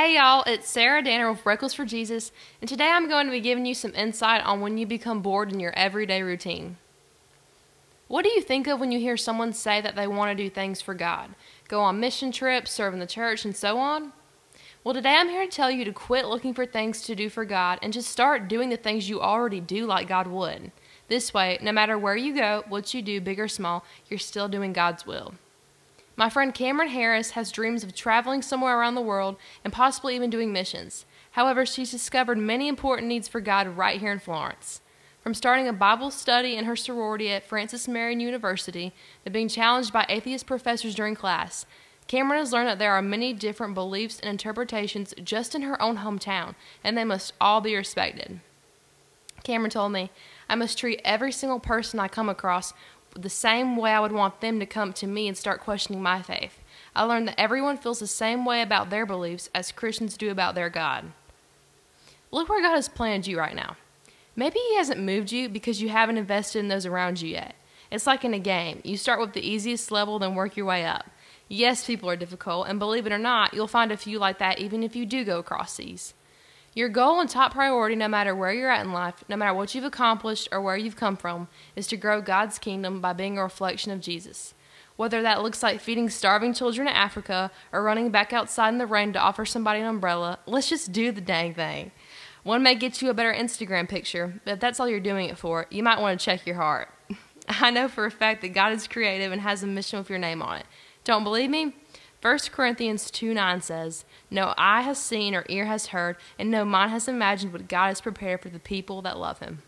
Hey y'all, it's Sarah Danner with Reckless for Jesus, and today I'm going to be giving you some insight on when you become bored in your everyday routine. What do you think of when you hear someone say that they want to do things for God, go on mission trips, serve in the church, and so on? Well, today I'm here to tell you to quit looking for things to do for God and just start doing the things you already do like God would. This way, no matter where you go, what you do, big or small, you're still doing God's will. My friend Cameron Harris has dreams of traveling somewhere around the world and possibly even doing missions. However, she's discovered many important needs for God right here in Florence. From starting a Bible study in her sorority at Francis Marion University to being challenged by atheist professors during class, Cameron has learned that there are many different beliefs and interpretations just in her own hometown, and they must all be respected. Cameron told me, I must treat every single person I come across the same way I would want them to come to me and start questioning my faith. I learned that everyone feels the same way about their beliefs as Christians do about their God. Look where God has planted you right now. Maybe He hasn't moved you because you haven't invested in those around you yet. It's like in a game you start with the easiest level, then work your way up. Yes, people are difficult, and believe it or not, you'll find a few like that even if you do go across these. Your goal and top priority, no matter where you're at in life, no matter what you've accomplished or where you've come from, is to grow God's kingdom by being a reflection of Jesus. Whether that looks like feeding starving children in Africa or running back outside in the rain to offer somebody an umbrella, let's just do the dang thing. One may get you a better Instagram picture, but if that's all you're doing it for, you might want to check your heart. I know for a fact that God is creative and has a mission with your name on it. Don't believe me? 1 Corinthians 2 9 says, No eye has seen or ear has heard, and no mind has imagined what God has prepared for the people that love him.